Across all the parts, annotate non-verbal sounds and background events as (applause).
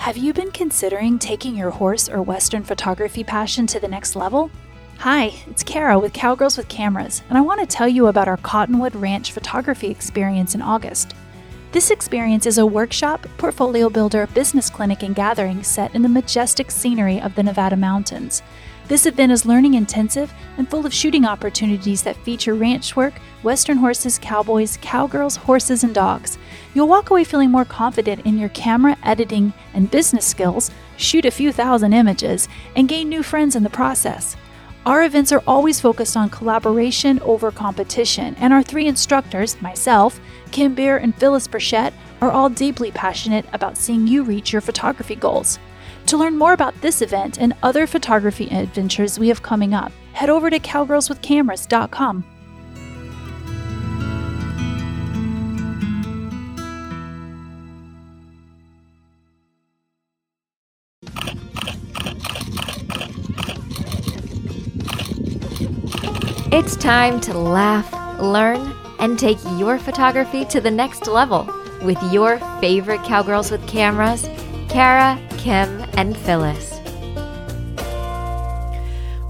Have you been considering taking your horse or Western photography passion to the next level? Hi, it's Kara with Cowgirls with Cameras, and I want to tell you about our Cottonwood Ranch photography experience in August. This experience is a workshop, portfolio builder, business clinic, and gathering set in the majestic scenery of the Nevada mountains. This event is learning intensive and full of shooting opportunities that feature ranch work, Western horses, cowboys, cowgirls, horses, and dogs. You'll walk away feeling more confident in your camera editing and business skills, shoot a few thousand images, and gain new friends in the process. Our events are always focused on collaboration over competition, and our three instructors, myself, Kim Beer, and Phyllis Burchett, are all deeply passionate about seeing you reach your photography goals. To learn more about this event and other photography adventures we have coming up, head over to cowgirlswithcameras.com. It's time to laugh, learn, and take your photography to the next level with your favorite cowgirls with cameras, Kara, Kim, and Phyllis.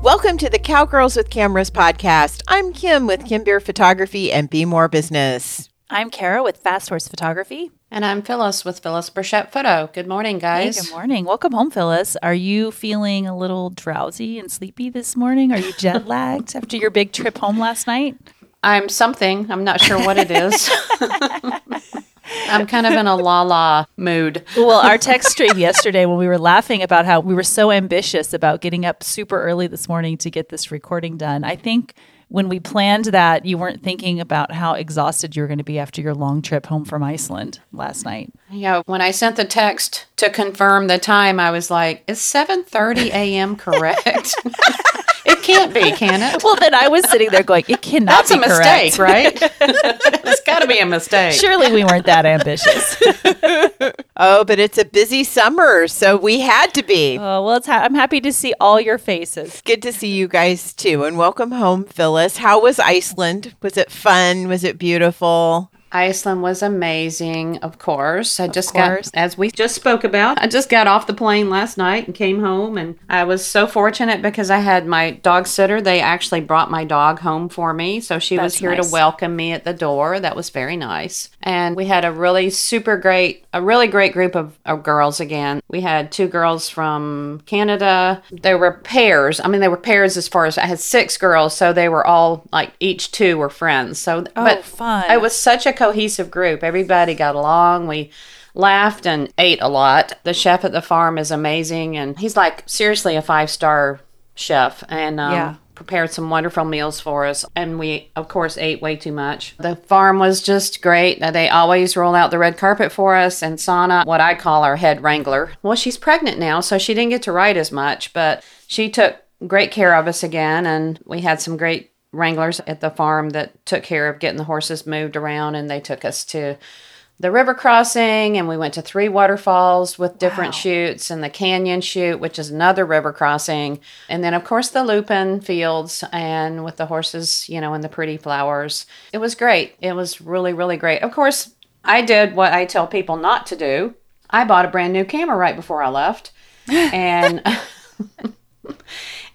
Welcome to the Cowgirls with Cameras podcast. I'm Kim with Kim Beer Photography and Be More Business. I'm Kara with Fast Horse Photography. And I'm Phyllis with Phyllis Burchett Photo. Good morning, guys. Hey, good morning. Welcome home, Phyllis. Are you feeling a little drowsy and sleepy this morning? Are you jet (laughs) lagged after your big trip home last night? I'm something. I'm not sure what it is. (laughs) I'm kind of in a la la mood. Well, our text stream yesterday when we were laughing about how we were so ambitious about getting up super early this morning to get this recording done. I think when we planned that, you weren't thinking about how exhausted you were going to be after your long trip home from Iceland last night. Yeah, when I sent the text to confirm the time, I was like, "Is 7:30 a.m. correct?" (laughs) it can't be, can it? Well, then I was sitting there going, "It cannot That's be a mistake, correct." right? (laughs) it's got to be a mistake. Surely we weren't that ambitious. (laughs) Oh, but it's a busy summer, so we had to be. oh, well, it's ha- I'm happy to see all your faces. Good to see you guys too. And welcome home, Phyllis. How was Iceland? Was it fun? Was it beautiful? Iceland was amazing, of course. I just course. got, as we just spoke about, I just got off the plane last night and came home. And I was so fortunate because I had my dog sitter. They actually brought my dog home for me. So she was here nice. to welcome me at the door. That was very nice. And we had a really super great, a really great group of, of girls again. We had two girls from Canada. They were pairs. I mean, they were pairs as far as I had six girls. So they were all like each two were friends. So, Oh, but fun. it was such a cohesive group. Everybody got along. We laughed and ate a lot. The chef at the farm is amazing, and he's like seriously a five star chef, and um, Yeah. prepared some wonderful meals for us. And we, of course, ate way too much. The farm was just great. They always roll out the red carpet for us, and Sana, what I call our head wrangler. Well, she's pregnant now, so she didn't get to ride as much, but she took great care of us again, and we had some great wranglers at the farm that took care of getting the horses moved around and they took us to the river crossing and we went to three waterfalls with different chutes and the canyon chute which is another river crossing. And then of course the lupin fields and with the horses you know and the pretty flowers. It was great. It was really really great. Of course i did what i tell people not to do. I bought a brand new camera right before i left. (laughs) And (laughs)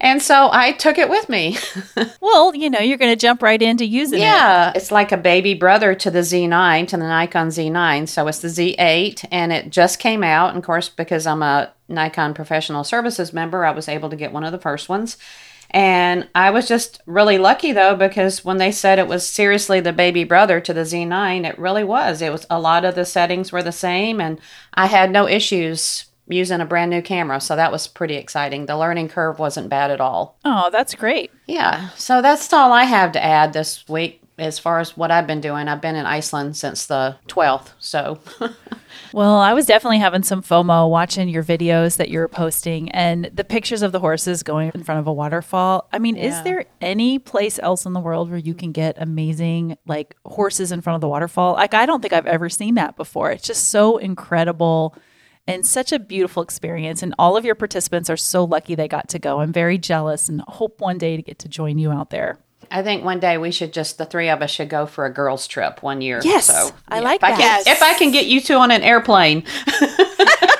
and so i took it with me (laughs) Well, you know, you're going to jump right into using it. Yeah, it's like a baby brother to the Z9, to the Nikon Z9. So it's the Z8, and it just came out. And of course, because I'm a Nikon Professional Services member, I was able to get one of the first ones. And I was just really lucky though, because when they said it was seriously the baby brother to the Z9, it really was. It was a lot of the settings were the same, and I had no issues using a brand new camera. So that was pretty exciting. The learning curve wasn't bad at all. Oh, that's great. Yeah, so that's all I have to add this week as far as what I've been doing. I've been in Iceland since the 12th, so (laughs) Well, I was definitely having some FOMO watching your videos that you were posting and the pictures of the horses going in front of a waterfall. I mean, is there any place else in the world where you can get amazing like horses in front of the waterfall? Like I don't think I've ever seen that before. It's just so incredible and such a beautiful experience and all of your participants are so lucky they got to go. I'm very jealous and hope one day to get to join you out there. I think one day we should just the three of us should go for a girls trip one year. Yes, so I like if I that. can, if I can get you two on an airplane. (laughs)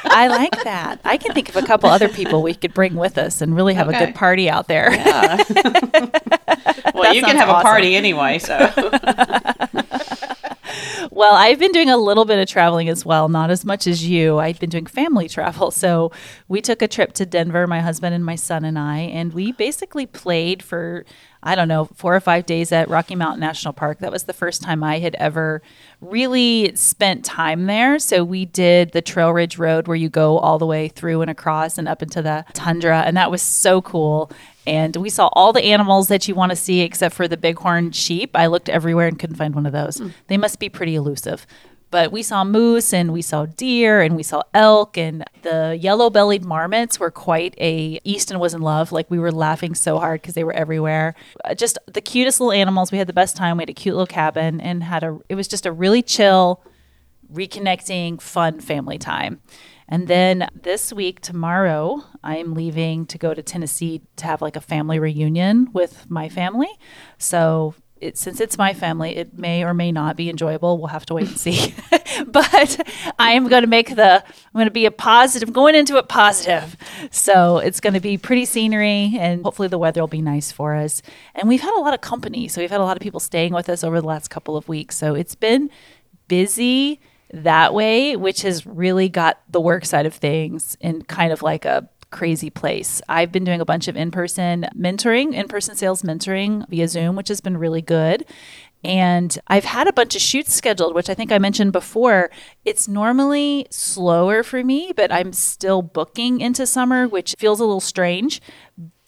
I like that. I can think of a couple other people we could bring with us and really have a good party out there. Yeah. (laughs) well, That you can have awesome. a party anyway, so (laughs) Well, I've been doing a little bit of traveling as well, not as much as you. I've been doing family travel. So we took a trip to Denver, my husband and my son and I, and we basically played for, I don't know, four or five days at Rocky Mountain National Park. That was the first time I had ever really spent time there. So we did the Trail Ridge Road where you go all the way through and across and up into the tundra. And that was so cool. And we saw all the animals that you want to see except for the bighorn sheep. I looked everywhere and couldn't find one of those. They must be pretty elusive. But we saw moose and we saw deer and we saw elk and the yellow-bellied marmots were quite a Easton was in love. Like we were laughing so hard because they were everywhere. Uh, Just the cutest little animals. We had the best time. We had a cute little cabin and had a it was just a really chill reconnecting, fun family time. And then this week, tomorrow, I am leaving to go to Tennessee to have like a family reunion with my family. So, it, since it's my family, it may or may not be enjoyable. We'll have to wait and see. (laughs) but I am going to make the, I'm going to be a positive, going into it positive. So it's going to be pretty scenery and hopefully the weather will be nice for us. And we've had a lot of company. So we've had a lot of people staying with us over the last couple of weeks. So it's been busy that way, which has really got the work side of things in kind of like a crazy place. I've been doing a bunch of in person mentoring, in person sales mentoring via Zoom, which has been really good. And I've had a bunch of shoots scheduled, which I think I mentioned before. It's normally slower for me, but I'm still booking into summer, which feels a little strange.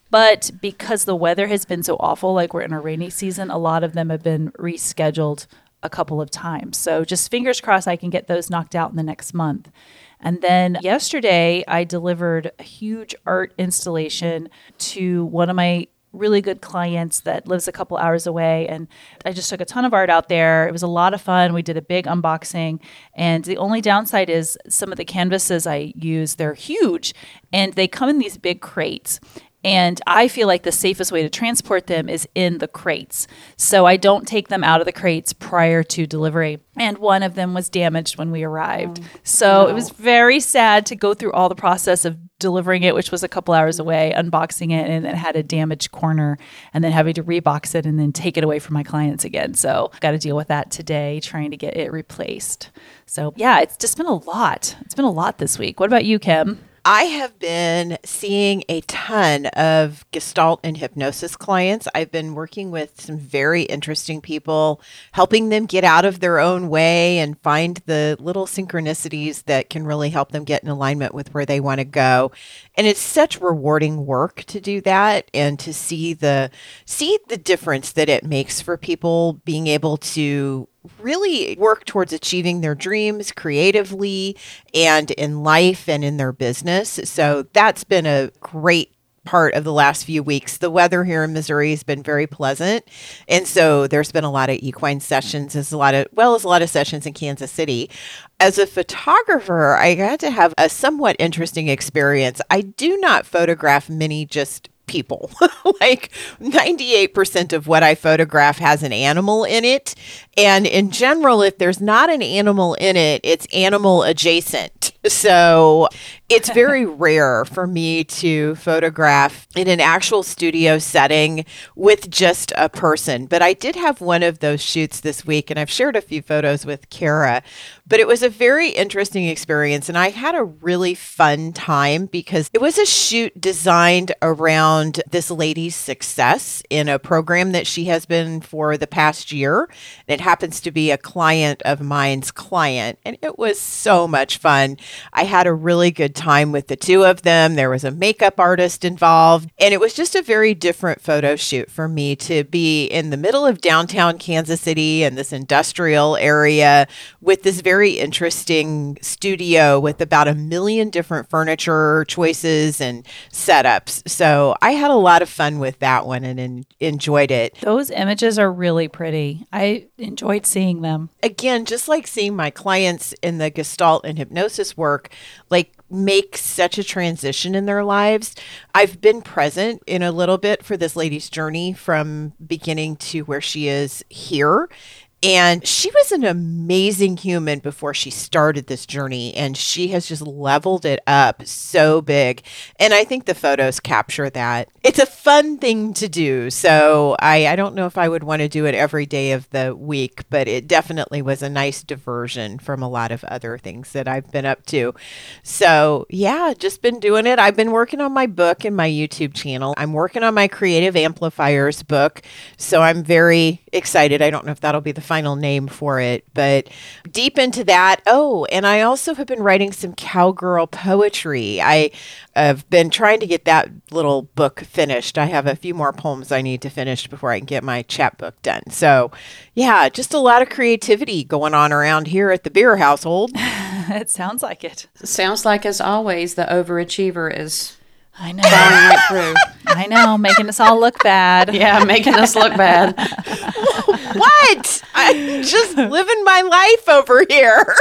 But because the weather has been so awful, like we're in a rainy season, a lot of them have been rescheduled a couple of times. So just fingers crossed I can get those knocked out in the next month. And then yesterday, I delivered a huge art installation to one of my really good clients that lives a couple hours away. And I just took a ton of art out there. It was a lot of fun. We did a big unboxing. And the only downside is some of the canvases I use, they're huge and they come in these big crates. And I feel like the safest way to transport them is in the crates. So I don't take them out of the crates prior to delivery. And one of them was damaged when we arrived. Oh, so it was very sad to go through all the process of delivering it, which was a couple hours away, unboxing it, and it had a damaged corner, and then having to rebox it and then take it away from my clients again. So got to deal with that today, trying to get it replaced. So yeah, it's just been a lot. It's been a lot this week. What about you, Kim? I have been seeing a ton of Gestalt and hypnosis clients. I've been working with some very interesting people, helping them get out of their own way and find the little synchronicities that can really help them get in alignment with where they want to go. And it's such rewarding work to do that and to see the see the difference that it makes for people being able to really work towards achieving their dreams creatively and in life and in their business. So that's been a great part of the last few weeks. The weather here in Missouri has been very pleasant. And so there's been a lot of equine sessions as a lot of well as a lot of sessions in Kansas City. As a photographer, I got to have a somewhat interesting experience. I do not photograph many just people. (laughs) like 98% of what I photograph has an animal in it. And in general, if there's not an animal in it, it's animal adjacent. So it's very rare for me to photograph in an actual studio setting with just a person. But I did have one of those shoots this week, and I've shared a few photos with Kara. But it was a very interesting experience, and I had a really fun time because it was a shoot designed around this lady's success in a program that she has been for the past year. And it happens to be a client of mine's client, and it was so much fun. I had a really good time with the two of them. There was a makeup artist involved, and it was just a very different photo shoot for me to be in the middle of downtown Kansas City and this industrial area with this very interesting studio with about a million different furniture choices and setups. So I had a lot of fun with that one and en- enjoyed it. Those images are really pretty. I enjoyed seeing them. again, just like seeing my clients in the gestalt and hypnosis work, like make such a transition in their lives. I've been present in a little bit for this lady's journey from beginning to where she is here. And she was an amazing human before she started this journey, and she has just leveled it up so big. And I think the photos capture that. It's a fun thing to do. So I, I don't know if I would want to do it every day of the week, but it definitely was a nice diversion from a lot of other things that I've been up to. So yeah, just been doing it. I've been working on my book and my YouTube channel. I'm working on my Creative Amplifiers book. So I'm very excited. I don't know if that'll be the final name for it, but deep into that. Oh, and I also have been writing some cowgirl poetry. I have been trying to get that little book finished. I have a few more poems I need to finish before I can get my chapbook done. So, yeah, just a lot of creativity going on around here at the beer household. (laughs) it sounds like it. Sounds like, as always, the overachiever is I know. right. I know, making us all look bad. Yeah, making us look bad. (laughs) (laughs) what? I'm just living my life over here.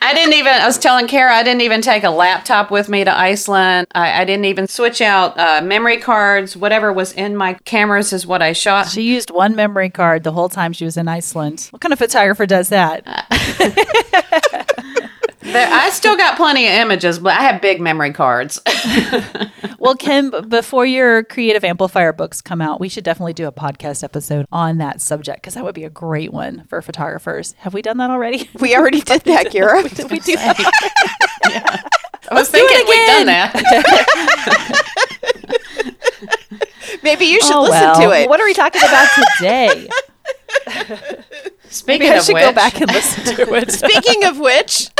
I didn't even, I was telling Kara, I didn't even take a laptop with me to Iceland. I, I didn't even switch out uh, memory cards. Whatever was in my cameras is what I shot. She used one memory card the whole time she was in Iceland. What kind of photographer does that? (laughs) There, I still got plenty of images, but I have big memory cards. (laughs) well, Kim, before your creative amplifier books come out, we should definitely do a podcast episode on that subject because that would be a great one for photographers. Have we done that already? (laughs) We already did that, (laughs) Kara. Did we do that? I was thinking we'd done that. Maybe you should Oh, listen well. to it. What are we talking about today? Speaking Maybe I should which, go back and listen to it. (laughs) Speaking of which,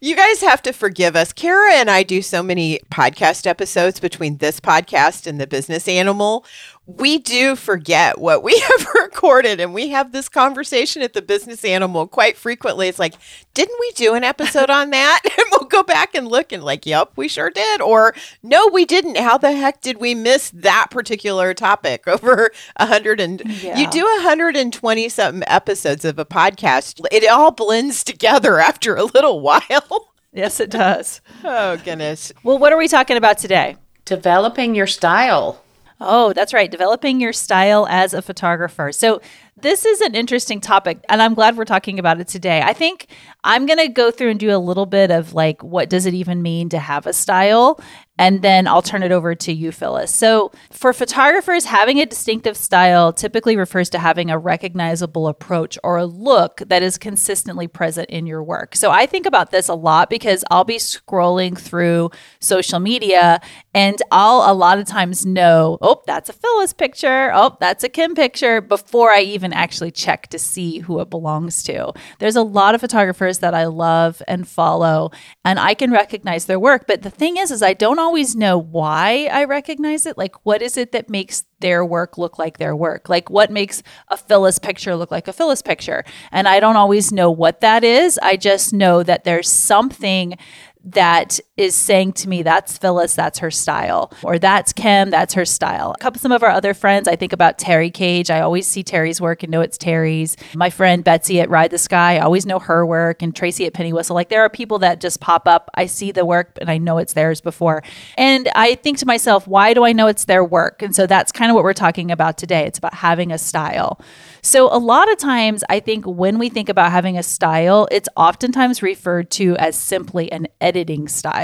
you guys have to forgive us. Kara and I do so many podcast episodes between this podcast and the business animal. We do forget what we (laughs) have recorded, and we have this conversation at the business animal quite frequently. It's like, didn't we do an episode on that? (laughs) And we'll go back and look and, like, yep, we sure did. Or, no, we didn't. How the heck did we miss that particular topic (laughs) over a hundred and Yeah. you do a hundred and twenty something episodes of a podcast? It all blends together after a little while. yes, it does. oh goodness. Well, what are we talking about today? developing your style. Oh, that's right. Developing your style as a photographer. So, this is an interesting topic, and I'm glad we're talking about it today. I think I'm going to go through and do a little bit of like, what does it even mean to have a style? And then I'll turn it over to you, Phyllis. So, for photographers, having a distinctive style typically refers to having a recognizable approach or a look that is consistently present in your work. So, I think about this a lot because I'll be scrolling through social media and I'll a lot of times know, oh, that's a Phyllis picture. Oh, that's a Kim picture before I even actually check to see who it belongs to. There's a lot of photographers that I love and follow and I can recognize their work. But the thing is, is I don't always know why I recognize it. Like, what is it that makes their work look like their work? Like, what makes a Phyllis picture look like a Phyllis picture? And I don't always know what that is. I just know that there's something that is saying to me that's Phyllis, that's her style, or that's Kim, that's her style. A couple some of our other friends, I think about Terry Cage. I always see Terry's work and know it's Terry's. My friend Betsy at Ride the Sky, I always know her work, and Tracy at Penny Whistle. Like there are people that just pop up. I see the work and I know it's theirs before. And I think to myself, why do I know it's their work? And so that's kind of what we're talking about today. It's about having a style. So, a lot of times, I think when we think about having a style, it's oftentimes referred to as simply an editing style.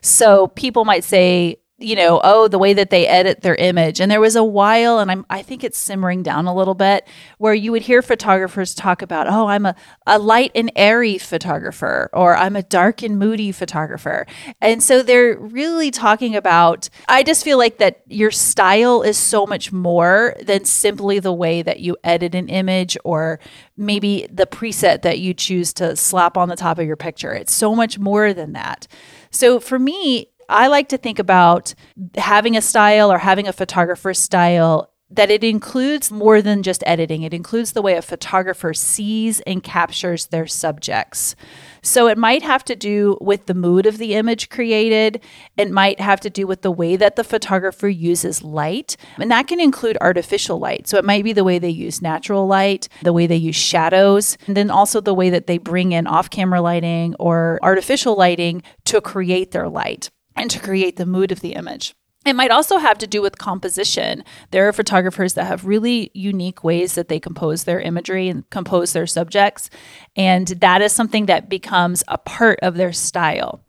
So, people might say, you know, oh, the way that they edit their image. And there was a while, and I'm, I think it's simmering down a little bit, where you would hear photographers talk about, oh, I'm a, a light and airy photographer, or I'm a dark and moody photographer. And so they're really talking about, I just feel like that your style is so much more than simply the way that you edit an image or maybe the preset that you choose to slap on the top of your picture. It's so much more than that. So for me, I like to think about having a style or having a photographer's style that it includes more than just editing. It includes the way a photographer sees and captures their subjects. So it might have to do with the mood of the image created. It might have to do with the way that the photographer uses light. And that can include artificial light. So it might be the way they use natural light, the way they use shadows, and then also the way that they bring in off camera lighting or artificial lighting to create their light and to create the mood of the image. It might also have to do with composition. There are photographers that have really unique ways that they compose their imagery and compose their subjects. And that is something that becomes a part of their style.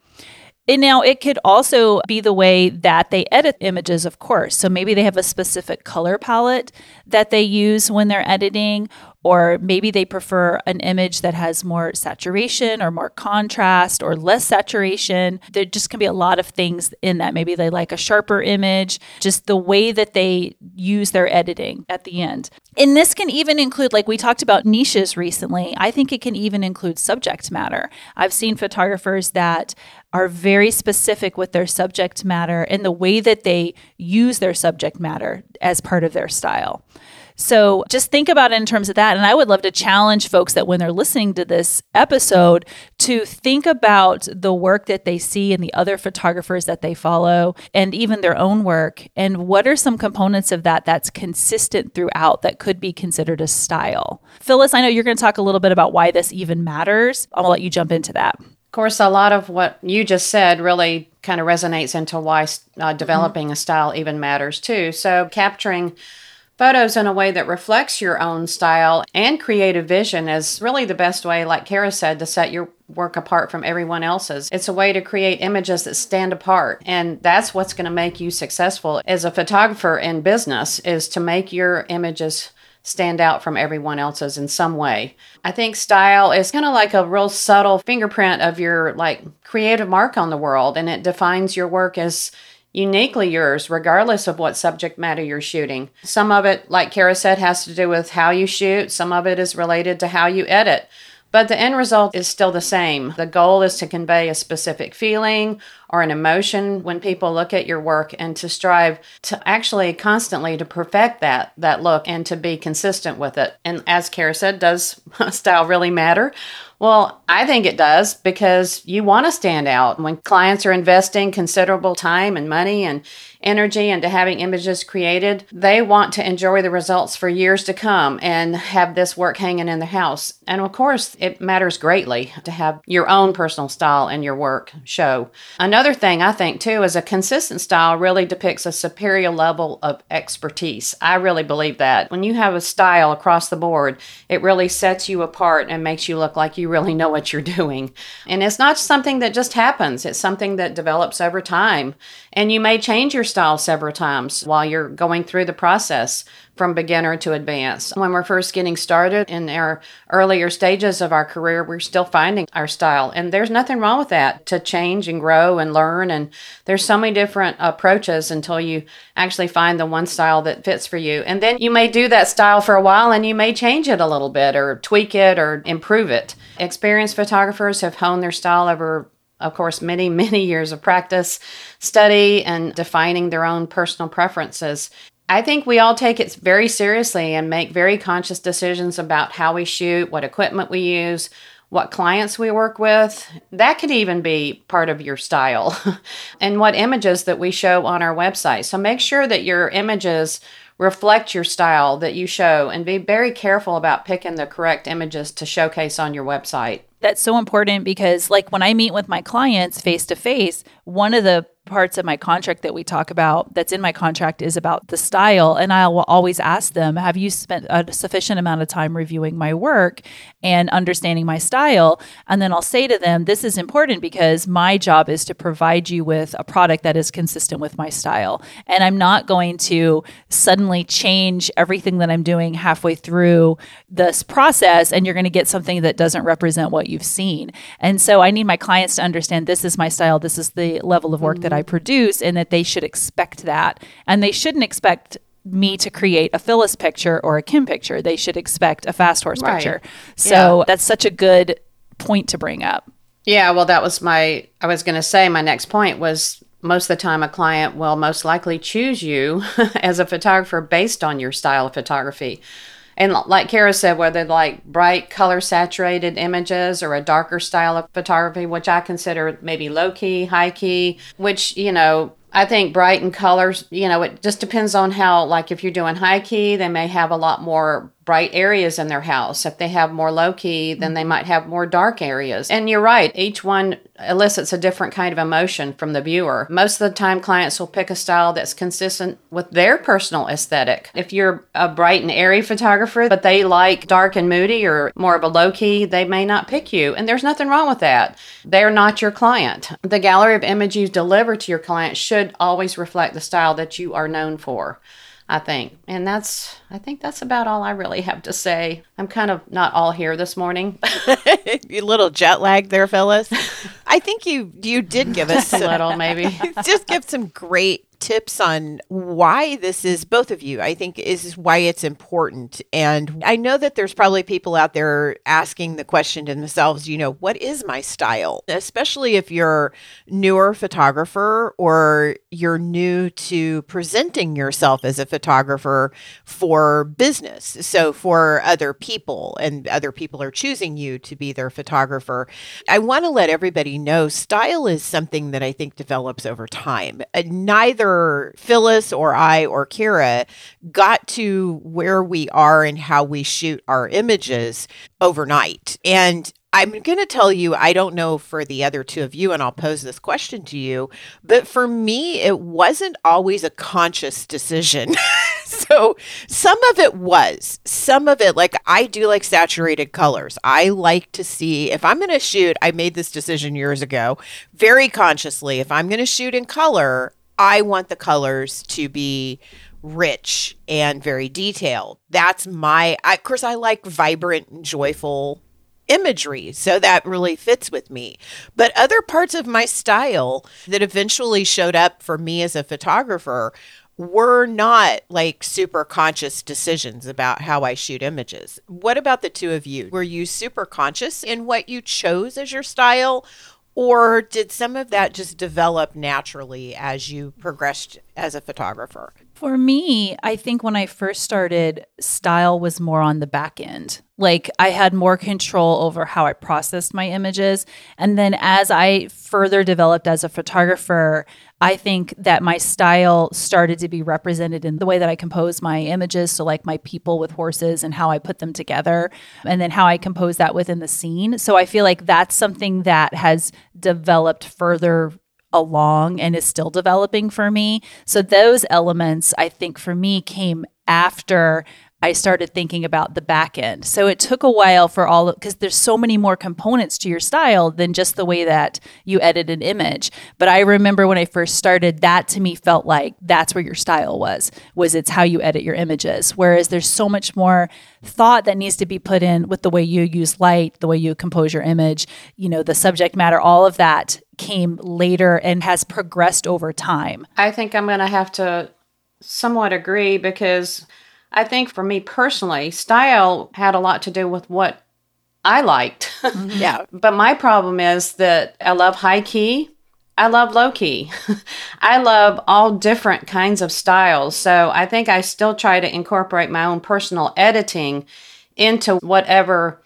And now it could also be the way that they edit images, of course. So maybe they have a specific color palette that they use when they're editing, or maybe they prefer an image that has more saturation or more contrast or less saturation. There just can be a lot of things in that. Maybe they like a sharper image, just the way that they use their editing at the end. And this can even include, like we talked about niches recently, I think it can even include subject matter. I've seen photographers that are very specific with their subject matter and the way that they use their subject matter as part of their style. So just think about it in terms of that. And I would love to challenge folks that when they're listening to this episode to think about the work that they see and the other photographers that they follow and even their own work. And what are some components of that that's consistent throughout that could be considered a style? Phyllis, I know you're going to talk a little bit about why this even matters. I'll let you jump into that. Of course, a lot of what you just said really kind of resonates into why uh, developing mm-hmm. a style even matters too. So, capturing photos in a way that reflects your own style and creative vision is really the best way, like Kara said, to set your work apart from everyone else's. It's a way to create images that stand apart. And that's what's going to make you successful as a photographer in business is to make your images stand out from everyone else's in some way. I think style is kind of like a real subtle fingerprint of your like creative mark on the world and it defines your work as uniquely yours, regardless of what subject matter you're shooting. Some of it, like Kara said, has to do with how you shoot, some of it is related to how you edit. But the end result is still the same. The goal is to convey a specific feeling or an emotion when people look at your work and to strive to actually constantly to perfect that that look and to be consistent with it. And as Kara said, does (laughs) style really matter? Well, I think it does because you want to stand out. When clients are investing considerable time and money and energy into having images created, they want to enjoy the results for years to come and have this work hanging in the house. And of course, it matters greatly to have your own personal style and your work show. Another thing I think too is a consistent style really depicts a superior level of expertise. I really believe that. When you have a style across the board, it really sets you apart and makes you look like you really know what you're doing. And it's not something that just happens, it's something that develops over time. And you may change your style several times while you're going through the process from beginner to advanced. When we're first getting started in our earlier stages of our career, we're still finding our style. And there's nothing wrong with that to change and grow and learn. And there's so many different approaches until you actually find the one style that fits for you. And then you may do that style for a while and you may change it a little bit or tweak it or improve it. Experienced photographers have honed their style over of course, many, (laughs) many years of practice, study, and defining their own personal preferences. I think we all take it very seriously and make very conscious decisions about how we shoot, what equipment we use, what clients we work with. That could even be part of your style, (laughs) and what images that we show on our website. So make sure that your images reflect your style that you show and be very careful about picking the correct images to showcase on your website. That's so important because, like, when I meet with my clients face to face, one of the parts of my contract that we talk about that's in my contract is about the style and I will always ask them have you spent a sufficient amount of time reviewing my work and understanding my style? And then I'll say to them this is important because my job is to provide you with a product that is consistent with my style. And I'm not going to suddenly change everything that I'm doing halfway through this process and you're going to get something that doesn't represent what you've seen and so I need my clients to understand this is my style this is the level of work mm-hmm. that I I produce and that they should expect that. And they shouldn't expect me to create a Phyllis picture or a Kim picture. They should expect a fast horse right. picture. So yeah. that's such a good point to bring up. Yeah, well, that was my, I was going to say, my next point was most of the time a client will most likely choose you (laughs) as a photographer based on your style of photography. And like Kara said, whether like bright color saturated images or a darker style of photography, which I consider maybe low key, high key, which, you know, I think bright and colors, you know, it just depends on how, like, if you're doing high key, they may have a lot more bright areas in their house. If they have more low key, then they might have more dark areas. And you're right, each one elicits a different kind of emotion from the viewer. Most of the time, clients will pick a style that's consistent with their personal aesthetic. If you're a bright and airy photographer, but they like dark and moody or more of a low key, they may not pick you. And there's nothing wrong with that. They're not your client. The gallery of images you deliver to your client should always reflect the style that you are known for. I think. And that's, I think that's about all I really have to say. I'm kind of not all here this morning. (laughs) (laughs) you little jet lag there, Phyllis. (laughs) I think you you did give us a little, maybe. just give some great tips on why this is both of you i think is why it's important. And i know that there's probably people out there asking the question to themselves you know what is my style? Especially if you're newer photographer or you're new to presenting yourself as a photographer for business. So for other people and other people are choosing you to be their photographer. I want to let everybody know style is something that i think develops over time. Uh, neither neither Phyllis or I or Kara got to where we are and how we shoot our images overnight. And I'm going to tell you, I don't know for the other two of you, and I'll pose this question to you, but for me, it wasn't always a conscious decision. (laughs) so some of it was, some of it, like I do like saturated colors. I like to see, if I'm going to shoot, I made this decision years ago, very consciously. If I'm going to shoot in color, I want the colors to be rich and very detailed. That's my, I, of course, I like vibrant and joyful imagery. So that really fits with me. But other parts of my style that eventually showed up for me as a photographer were not like super conscious decisions about how I shoot images. What about the two of you? Were you super conscious in what you chose as your style? Or did some of that just develop naturally as you progressed as a photographer? For me, I think when I first started, style was more on the back end. Like I had more control over how I processed my images. And then as I further developed as a photographer, I think that my style started to be represented in the way that I compose my images. So, like my people with horses and how I put them together, and then how I compose that within the scene. So, I feel like that's something that has developed further along and is still developing for me. So those elements I think for me came after I started thinking about the back end. So it took a while for all because there's so many more components to your style than just the way that you edit an image. But I remember when I first started, that to me felt like that's where your style was. Was it's how you edit your images. Whereas there's so much more thought that needs to be put in with the way you use light, the way you compose your image, you know, the subject matter, all of that came later and has progressed over time. I think I'm going to have to somewhat agree because I think for me personally, style had a lot to do with what I liked. Mm-hmm. yeah. (laughs) But my problem is that I love high key. I love low key. (laughs) I love all different kinds of styles. So I think I still try to incorporate my own personal editing into whatever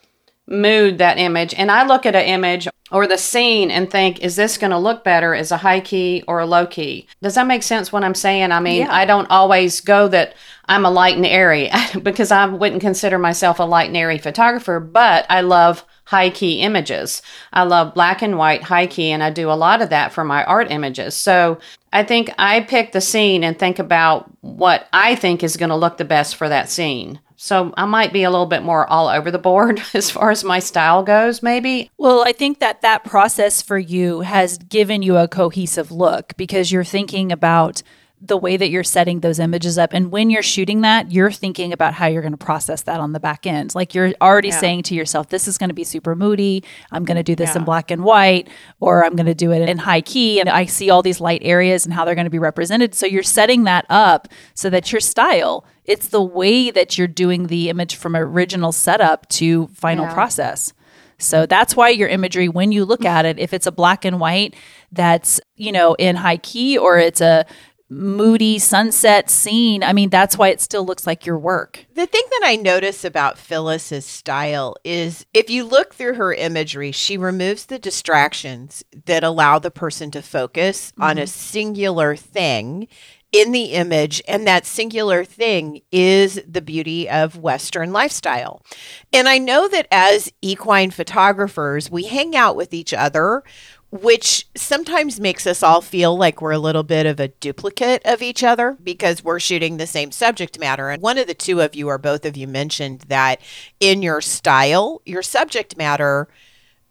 mood that image. And I look at an image or the scene and think, is this going to look better as a high key or a low key? Does that make sense what I'm saying? I mean, yeah. I don't always go that I'm a light and airy (laughs) because I wouldn't consider myself a light and airy photographer, but I love high key images. I love black and white high key, and I do a lot of that for my art images. So I think I pick the scene and think about what I think is going to look the best for that scene. So I might be a little bit more all over the board (laughs) as far as my style goes, maybe. Well, I think that that process for you has given you a cohesive look because you're thinking about the way that you're setting those images up. And when you're shooting that, you're thinking about how you're going to process that on the back end. Like you're already yeah. saying to yourself, this is going to be super moody. I'm going to do this yeah. in black and white, or I'm going to do it in high key. And I see all these light areas and how they're going to be represented. So you're setting that up so that your style, it's the way that you're doing the image from original setup to final yeah. process. So that's why your imagery, when you look at it, if it's a black and white that's, you know, in high key or it's a moody sunset scene. I mean, that's why it still looks like your work. The thing that I notice about Phyllis's style is if you look through her imagery, she removes the distractions that allow the person to focus mm-hmm. on a mm-hmm. singular thing in the image. And that singular thing is the beauty of Western lifestyle. And I know that as equine photographers, we hang out with each other which sometimes makes us all feel like we're a little bit of a duplicate of each other because we're shooting the same subject matter. And one of the two of you, or both of you, mentioned that in your style, your subject matter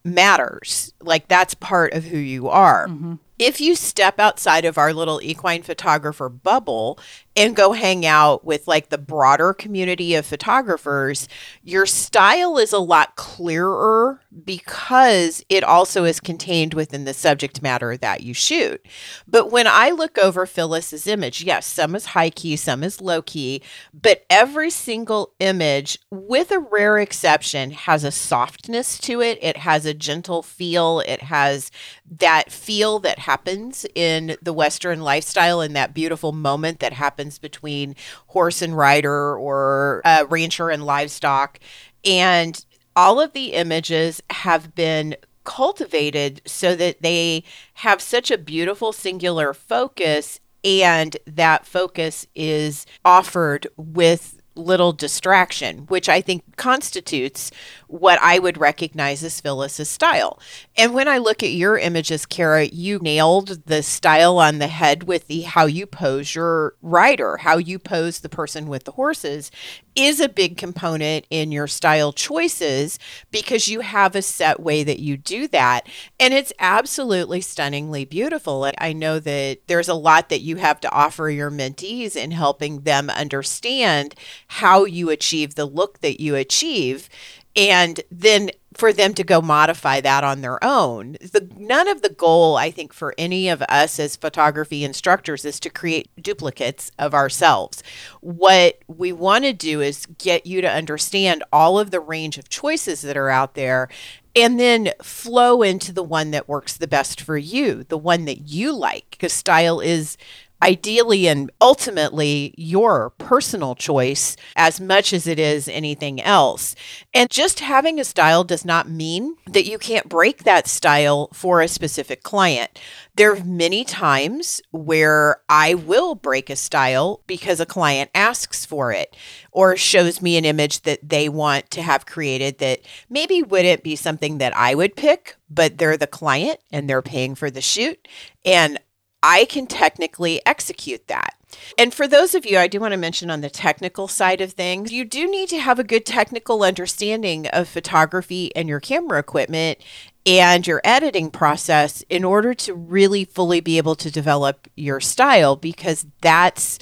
matters. Like that's part of who you are. Mm-hmm. If you step outside of our little equine photographer bubble and go hang out with like the broader community of photographers, your style is a lot clearer because it also is contained within the subject matter that you shoot. But when I look over Phyllis's image, yes, some is high key, some is low key, but every single image, with a rare exception, has a softness to it. It has a gentle feel. It has that feel that happens in the Western lifestyle and that beautiful moment that happens happens between horse and rider or uh, rancher and livestock. And all of the images have been cultivated so that they have such a beautiful singular focus and that focus is offered with little distraction, which I think constitutes what I would recognize as Phyllis's style. And when I look at your images, Kara, you nailed the style on the head with the how you pose your rider, how you pose the person with the horses is a big component in your style choices because you have a set way that you do that. And it's absolutely stunningly beautiful. And I know that there's a lot that you have to offer your mentees in helping them understand how you achieve the look that you achieve and then for them to go modify that on their own. The none of the goal I think for any of us as photography instructors is to create duplicates of ourselves. What we want to do is get you to understand all of the range of choices that are out there and then flow into the one that works the best for you, the one that you like because style is ideally and ultimately your personal choice as much as it is anything else. And just having a style does not mean that you can't break that style for a specific client. There are many times where I will break a style because a client asks for it or shows me an image that they want to have created that maybe wouldn't be something that I would pick, but they're the client and they're paying for the shoot. And I can technically execute that. And for those of you, I do want to mention on the technical side of things, you do need to have a good technical understanding of photography and your camera equipment and your editing process in order to really fully be able to develop your style because that's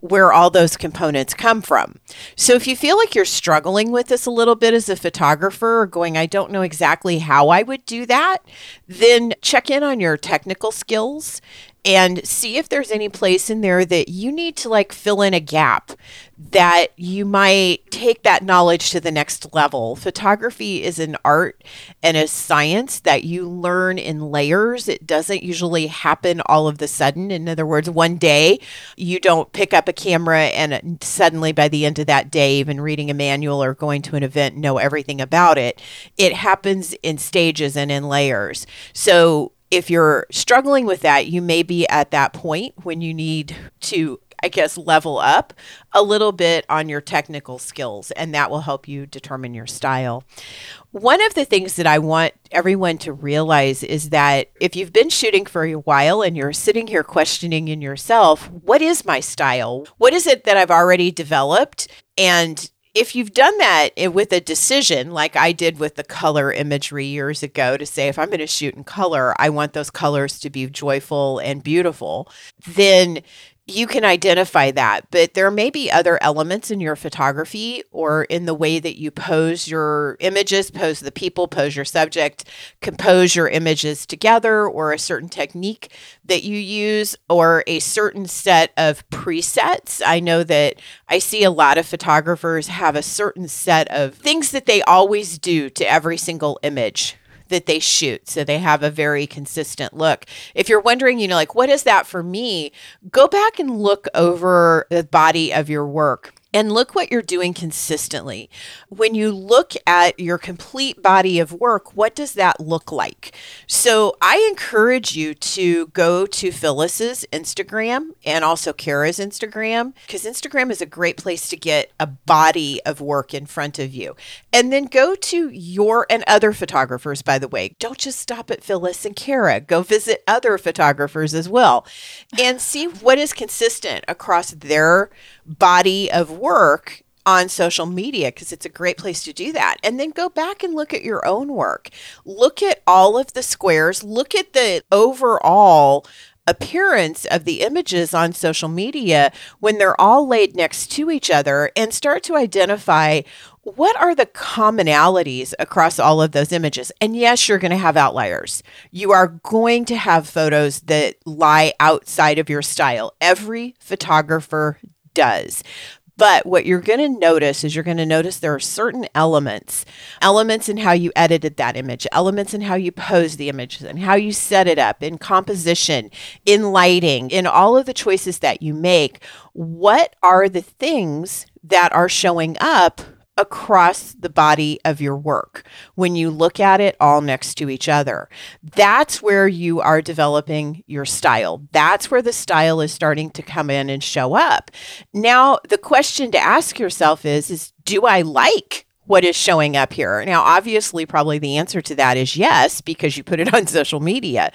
where all those components come from. So if you feel like you're struggling with this a little bit as a photographer or going, I don't know exactly how I would do that, then check in on your technical skills and see if there's any place in there that you need to like fill in a gap that you might take that knowledge to the next level. Photography is an art and a science that you learn in layers. It doesn't usually happen all of the sudden. In other words, one day you don't pick up a camera and suddenly by the end of that day, even reading a manual or going to an event, know everything about it. It happens in stages and in layers. So if you're struggling with that, you may be at that point when you need to, I guess, level up a little bit on your technical skills, and that will help you determine your style. One of the things that I want everyone to realize is that if you've been shooting for a while and you're sitting here questioning in yourself, what is my style? What is it that I've already developed? And if you've done that eh, with a decision, like I did with the color imagery years ago, to say, if I'm going to shoot in color, I want those colors to be joyful and beautiful, then you can identify that, but there may be other elements in your photography or in the way that you pose your images, pose the people, pose your subject, compose your images together, or a certain technique that you use, or a certain set of presets. I know that I see a lot of photographers have a certain set of things that they always do to every single image that they shoot. So they have a very consistent look. If you're wondering, you know, like, what is that for me? Go back and look over the body of your work and look what you're doing consistently. When you look at your complete body of work, what does that look like? So I encourage you to go to Phyllis's Instagram and also Kara's Instagram because Instagram is a great place to get a body of work in front of you. And then go to your and other photographers, by the way. Don't just stop at Phyllis and Kara. Go visit other photographers as well and see what is consistent across their body of work on social media because it's a great place to do that. And then go back and look at your own work. Look at all of the squares, look at the overall appearance of the images on social media when they're all laid next to each other and start to identify what are the commonalities across all of those images? And yes, you're going to have outliers. You are going to have photos that lie outside of your style. Every photographer does. But what you're going to notice is you're going to notice there are certain elements, elements in how you edited that image, elements in how you pose the image, and how you set it up in composition, in lighting, in all of the choices that you make. What are the things that are showing up across the body of your work when you look at it all next to each other. That's where you are developing your style. That's where the style is starting to come in and show up. Now, the question to ask yourself is is do I like what is showing up here. Now, obviously, probably the answer to that is yes, because you put it (laughs) on social media.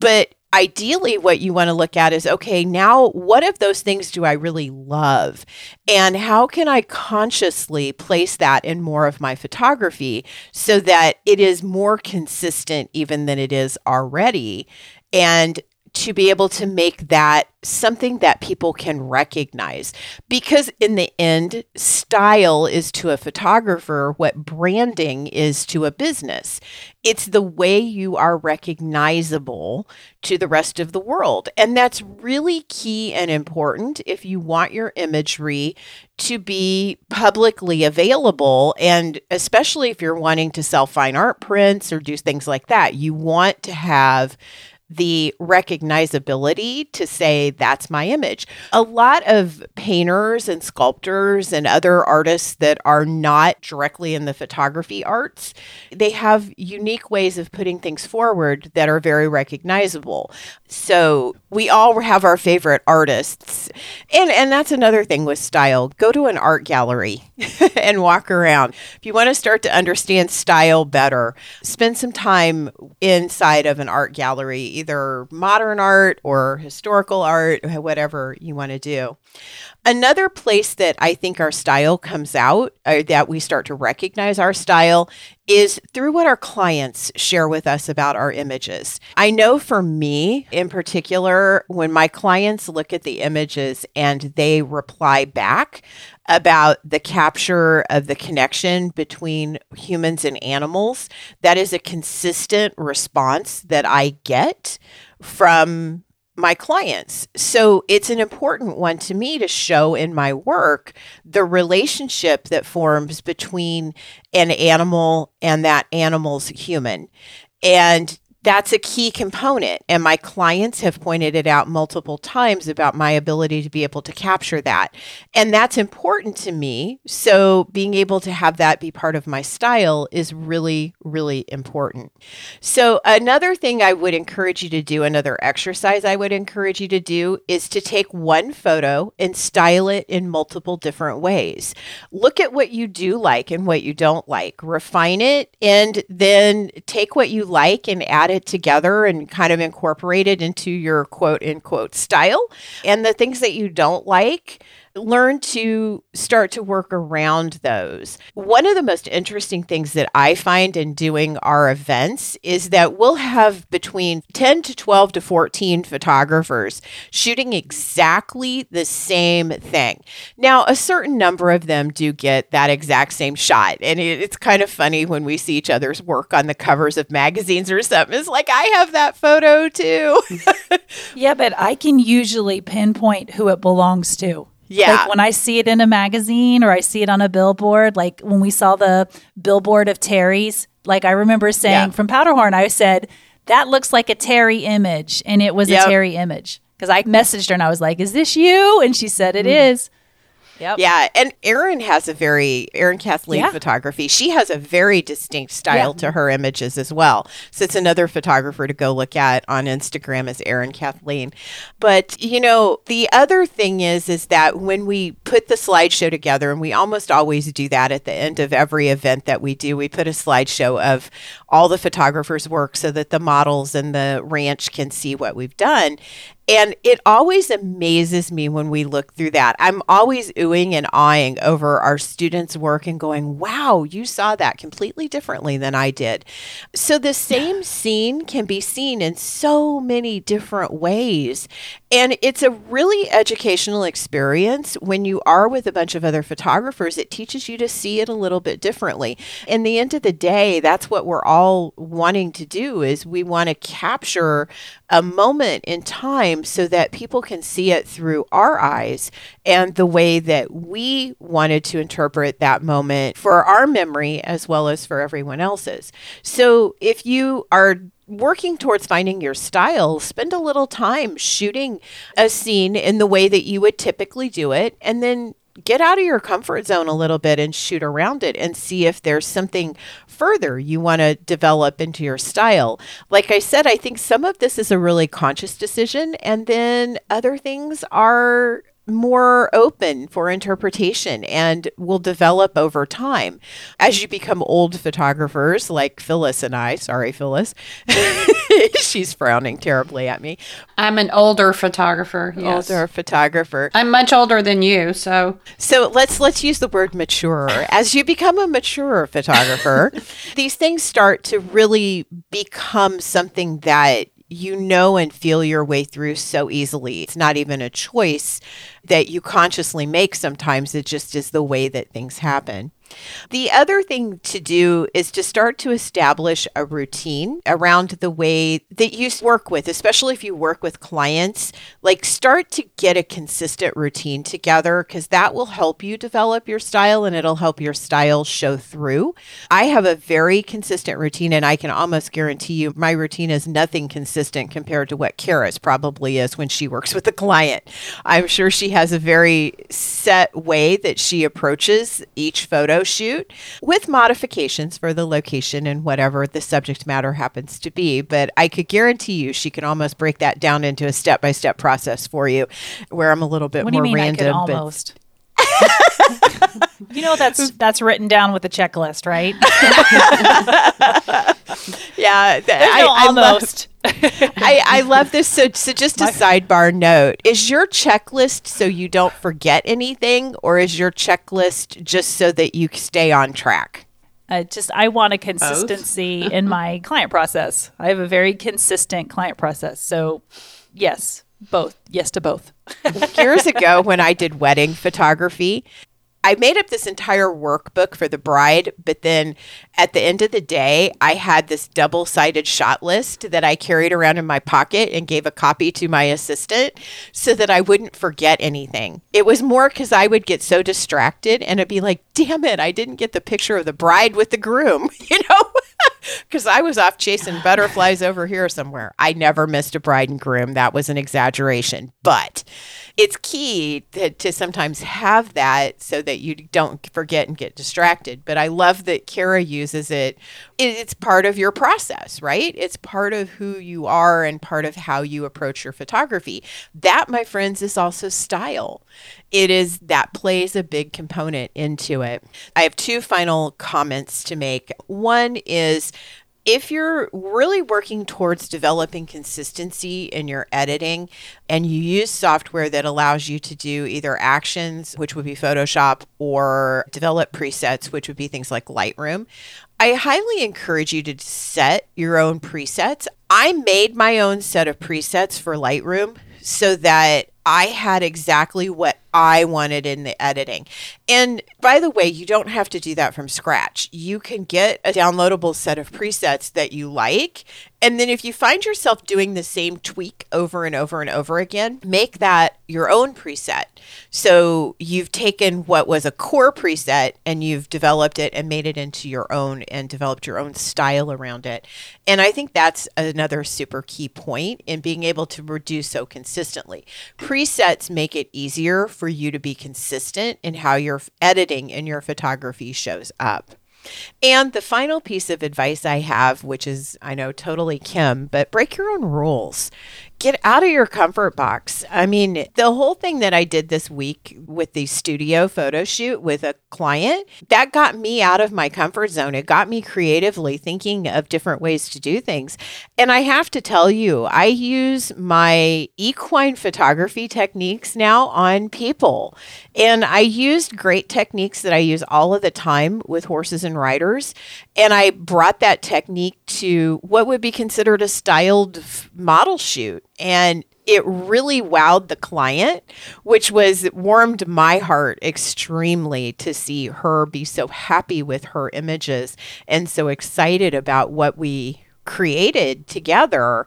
But ideally what you want to look at is okay now what of those things do i really love? And how can i consciously place that in more of my photography so that it is more consistent even than it is already? And to be able to make that something that people can recognize. Because in the end, style is to a photographer what branding is to a business. It's the way you are recognizable to the rest of the world. And that's really key and important if you want your imagery to be publicly available. And especially if you're wanting to sell fine art prints or do things like that, you want to have the recognizability to say that's my image. A lot of painters and sculptors and other artists that are not directly in the photography arts, they have unique ways of putting things forward that are very recognizable. So we all have our favorite artists. And and that's another thing with style. Go to an art gallery (laughs) and walk around. If you want to start to understand style better, spend some time inside of an art gallery, either modern art or historical art, whatever you want to do. Another place that I think our style comes out, or that we start to recognize our style, is through what our clients share with us about our images. I know for me in particular, when my clients look at the images and they reply back about the capture of the connection between humans and animals, that is a consistent response that I get from my clients. So it's an important one to me to show in my work the relationship that forms between an animal and that animal's human. And that's a key component. And my clients have pointed it out multiple times about my ability to be able to capture that. And that's important to me. So being able to have that be part of my style is really, really important. So, another thing I would encourage you to do, another exercise I would encourage you to do is to take one photo and style it in multiple different ways. Look at what you do like and what you don't like, refine it, and then take what you like and add it together and kind of incorporate it into your quote unquote style. And the things that you don't like, learn to start to work around those. One of the most interesting things that I find in doing our events is that we'll have between 10 to 12 to 14 photographers shooting exactly the same thing. Now, a certain number of them do get that exact same shot. And it's kind of funny when we see each other's work on the covers of magazines or something. It's like, I have that photo too. (laughs) yeah, but I can usually pinpoint who it belongs to. Yeah. Like when I see it in a magazine or I see it on a billboard, like when we saw the billboard of Terry's, like I remember saying yeah. from Powderhorn, I said, that looks like a Terry image. And it was yep. a Terry image. Because I messaged her and I was like, is this you? And she said, "It mm. is." Yep. Yeah, and Erin has a very Erin Kathleen Yeah. photography. She has a very distinct style Yeah. to her images as well. So it's another photographer to go look at on Instagram is Erin Kathleen. But you know, the other thing is is that when we put the slideshow together, and we almost always do that at the end of every event that we do, we put a slideshow of all the photographers' work so that the models and the ranch can see what we've done. And it always amazes me when we look through that. I'm always oohing and awing over our students' work and going, wow, you saw that completely differently than I did. So the same scene can be seen in so many different ways. And it's a really educational experience when you are with a bunch of other photographers. It teaches you to see it a little bit differently. In the end of the day, that's what we're all wanting to do is we want to capture a moment in time so that people can see it through our eyes and the way that we wanted to interpret that moment for our memory as well as for everyone else's. So if you are working towards finding your style, spend a little time shooting a scene in the way that you would typically do it and then get out of your comfort zone a little bit and shoot around it and see if there's something further you want to develop into your style. Like I said, I think some of this is a really conscious decision, and then other things are more open for interpretation and will develop over time. As you become old photographers like Phyllis and I, sorry, Phyllis, (laughs) she's frowning terribly at me, I'm an older photographer. Yes. older photographer. I'm much older than you, so So let's let's use the word mature. As you become a mature photographer, (laughs) these things start to really become something that you know and feel your way through so easily. It's not even a choice that you consciously make sometimes. It just is the way that things happen. The other thing to do is to start to establish a routine around the way that you work with, especially if you work with clients. Like, start to get a consistent routine together because that will help you develop your style and it'll help your style show through. I have a very consistent routine, and I can almost guarantee you my routine is nothing consistent compared to what Cara's probably is when she works with a client. I'm sure she has a very set way that she approaches each photo shoot with modifications for the location and whatever the subject matter happens to be. But I could guarantee you she can almost break that down into a step by step process for you where I'm a little bit What more mean random. Almost? you know that's (laughs) that's written down with a checklist, right? (laughs) yeah, th- (laughs) I, no I almost. (laughs) I, I love this. So, so just a sidebar note: Is your checklist so you don't forget anything, or is your checklist just so that you stay on track? Uh, just I want a consistency (laughs) in my client process. I have a very consistent client process. So, yes, both. Yes to both. Years ago, when I did wedding photography, I made up this entire workbook for the bride, but then at the end of the day, I had this double sided shot list that I carried around in my pocket and gave a copy to my assistant so that I wouldn't forget anything. It was more because I would get so distracted and it'd be like, damn it, I didn't get the picture of the bride with the groom, (laughs) you know? (laughs) Because I was off chasing butterflies over here somewhere. I never missed a bride and groom. That was an exaggeration. But it's key to, to sometimes have that so that you don't forget and get distracted. But I love that Cara uses it. it. It's part of your process, right? It's part of who you are and part of how you approach your photography. That, my friends, is also style. It is that plays a big component into it. I have two final comments to make. One is if you're really working towards developing consistency in your editing and you use software that allows you to do either actions, which would be Photoshop, or develop presets, which would be things like Lightroom, I highly encourage you to set your own presets. I made my own set of presets for Lightroom so that I had exactly what I wanted in the editing. And by the way, you don't have to do that from scratch. You can get a downloadable set of presets that you like. And then if you find yourself doing the same tweak over and over and over again, make that your own preset. So you've taken what was a core preset and you've developed it and made it into your own and developed your own style around it. And I think that's another super key point in being able to do so consistently. Presets make it easier for you to be consistent in how your editing and your photography shows up. And the final piece of advice I have, which is, I know, totally Kim, but break your own rules get out of your comfort box. I mean, the whole thing that I did this week with the studio photo shoot with a client, that got me out of my comfort zone. It got me creatively thinking of different ways to do things. And I have to tell you, I use my equine photography techniques now on people. And I used great techniques that I use all of the time with horses and riders. And I brought that technique to what would be considered a styled model shoot and it really wowed the client, which was warmed my heart extremely to see her be so happy with her images and so excited about what we created together.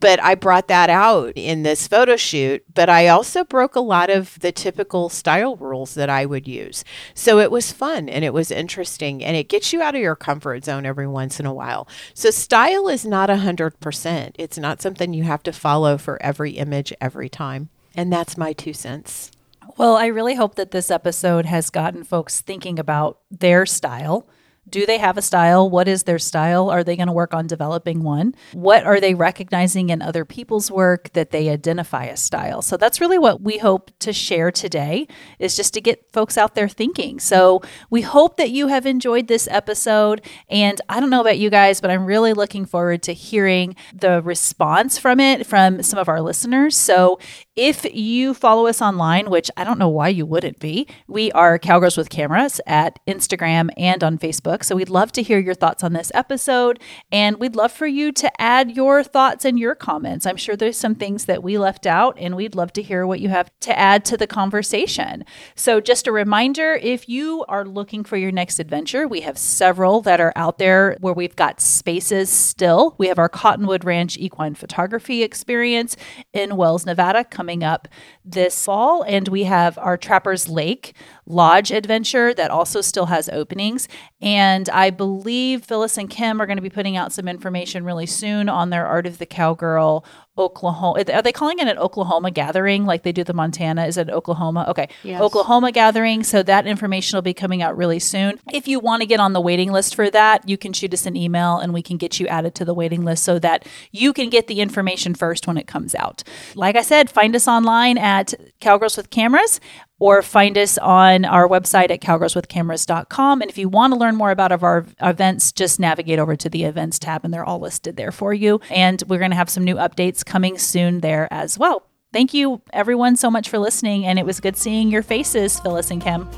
But I brought that out in this photo shoot. But I also broke a lot of the typical style rules that I would use. So it was fun and it was interesting and it gets you out of your comfort zone every once in a while. So style is not 100%. It's not something you have to follow for every image every time. And that's my two cents. Well, I really hope that this episode has gotten folks thinking about their style do they have a style? What is their style? Are they going to work on developing one? What are they recognizing in other people's work that they identify a style? So that's really what we hope to share today is just to get folks out there thinking. So we hope that you have enjoyed this episode and I don't know about you guys, but I'm really looking forward to hearing the response from it from some of our listeners. So if you follow us online, which I don't know why you wouldn't be, we are Cowgirls with Cameras at Instagram and on Facebook. So we'd love to hear your thoughts on this episode. And we'd love for you to add your thoughts and your comments. I'm sure there's some things that we left out, and we'd love to hear what you have to add to the conversation. So just a reminder if you are looking for your next adventure, we have several that are out there where we've got spaces still. We have our Cottonwood Ranch Equine Photography Experience in Wells, Nevada. Come coming up this fall. And we have our Trappers Lake Lodge adventure that also still has openings. And I believe Phyllis and Kim are going to be putting out some information really soon on their Art of the Cowgirl Oklahoma. Are they calling it an Oklahoma gathering like they do the Montana? Is it Oklahoma? Okay. Yes. Oklahoma gathering. So that information will be coming out really soon. If you want to get on the waiting list for that, you can shoot us an email and we can get you added to the waiting list so that you can get the information first when it comes out. Like I said, find us online at Cowgirls with Cameras or find us on our website at cowgirlswithcameras.com. And if you want to learn more about our events, just navigate over to the events tab and they're all listed there for you. And we're going to have some new updates coming soon there as well. Thank you, everyone, so much for listening. And it was good seeing your faces, Phyllis and Kim.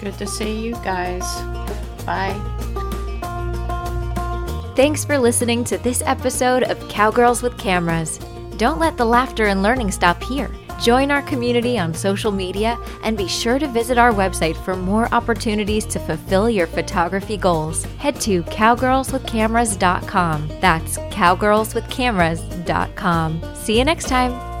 Good to see you guys. Bye. Thanks for listening to this episode of Cowgirls with Cameras. Don't let the laughter and learning stop here. Join our community on social media and be sure to visit our website for more opportunities to fulfill your photography goals. Head to cowgirlswithcameras.com. That's cowgirlswithcameras.com. See you next time.